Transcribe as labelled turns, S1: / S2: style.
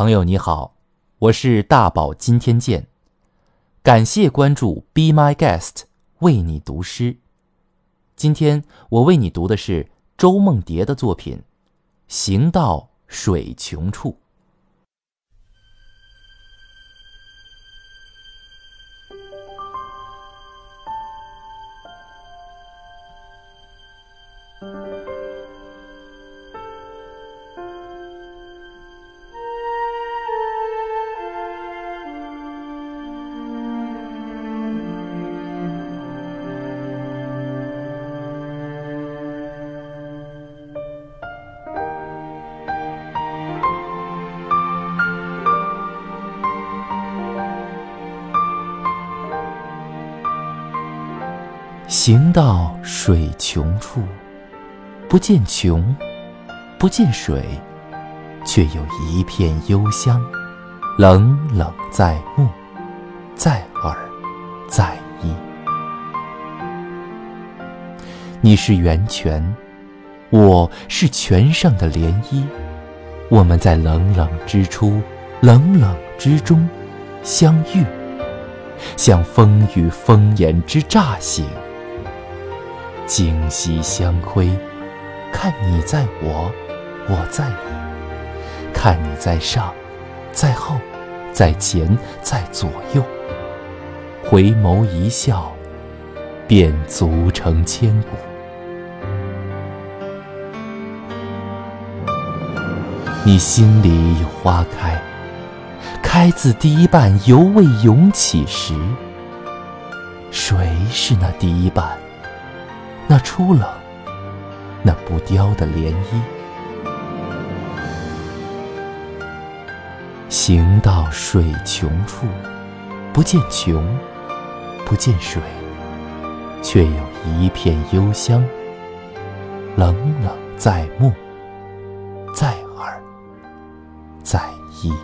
S1: 朋友你好，我是大宝，今天见。感谢关注，Be My Guest，为你读诗。今天我为你读的是周梦蝶的作品《行到水穷处》。行到水穷处，不见穷，不见水，却有一片幽香，冷冷在目，在耳，在意。你是源泉，我是泉上的涟漪，我们在冷冷之初，冷冷之中相遇，像风雨风眼之乍醒。今夕相窥，看你在我，我在你；看你在上，在后，在前，在左右。回眸一笑，便足成千古。你心里有花开，开自第一瓣犹未涌起时。谁是那第一瓣？那初冷，那不凋的涟漪。行到水穷处，不见穷，不见水，却有一片幽香，冷冷在目，在耳，在意。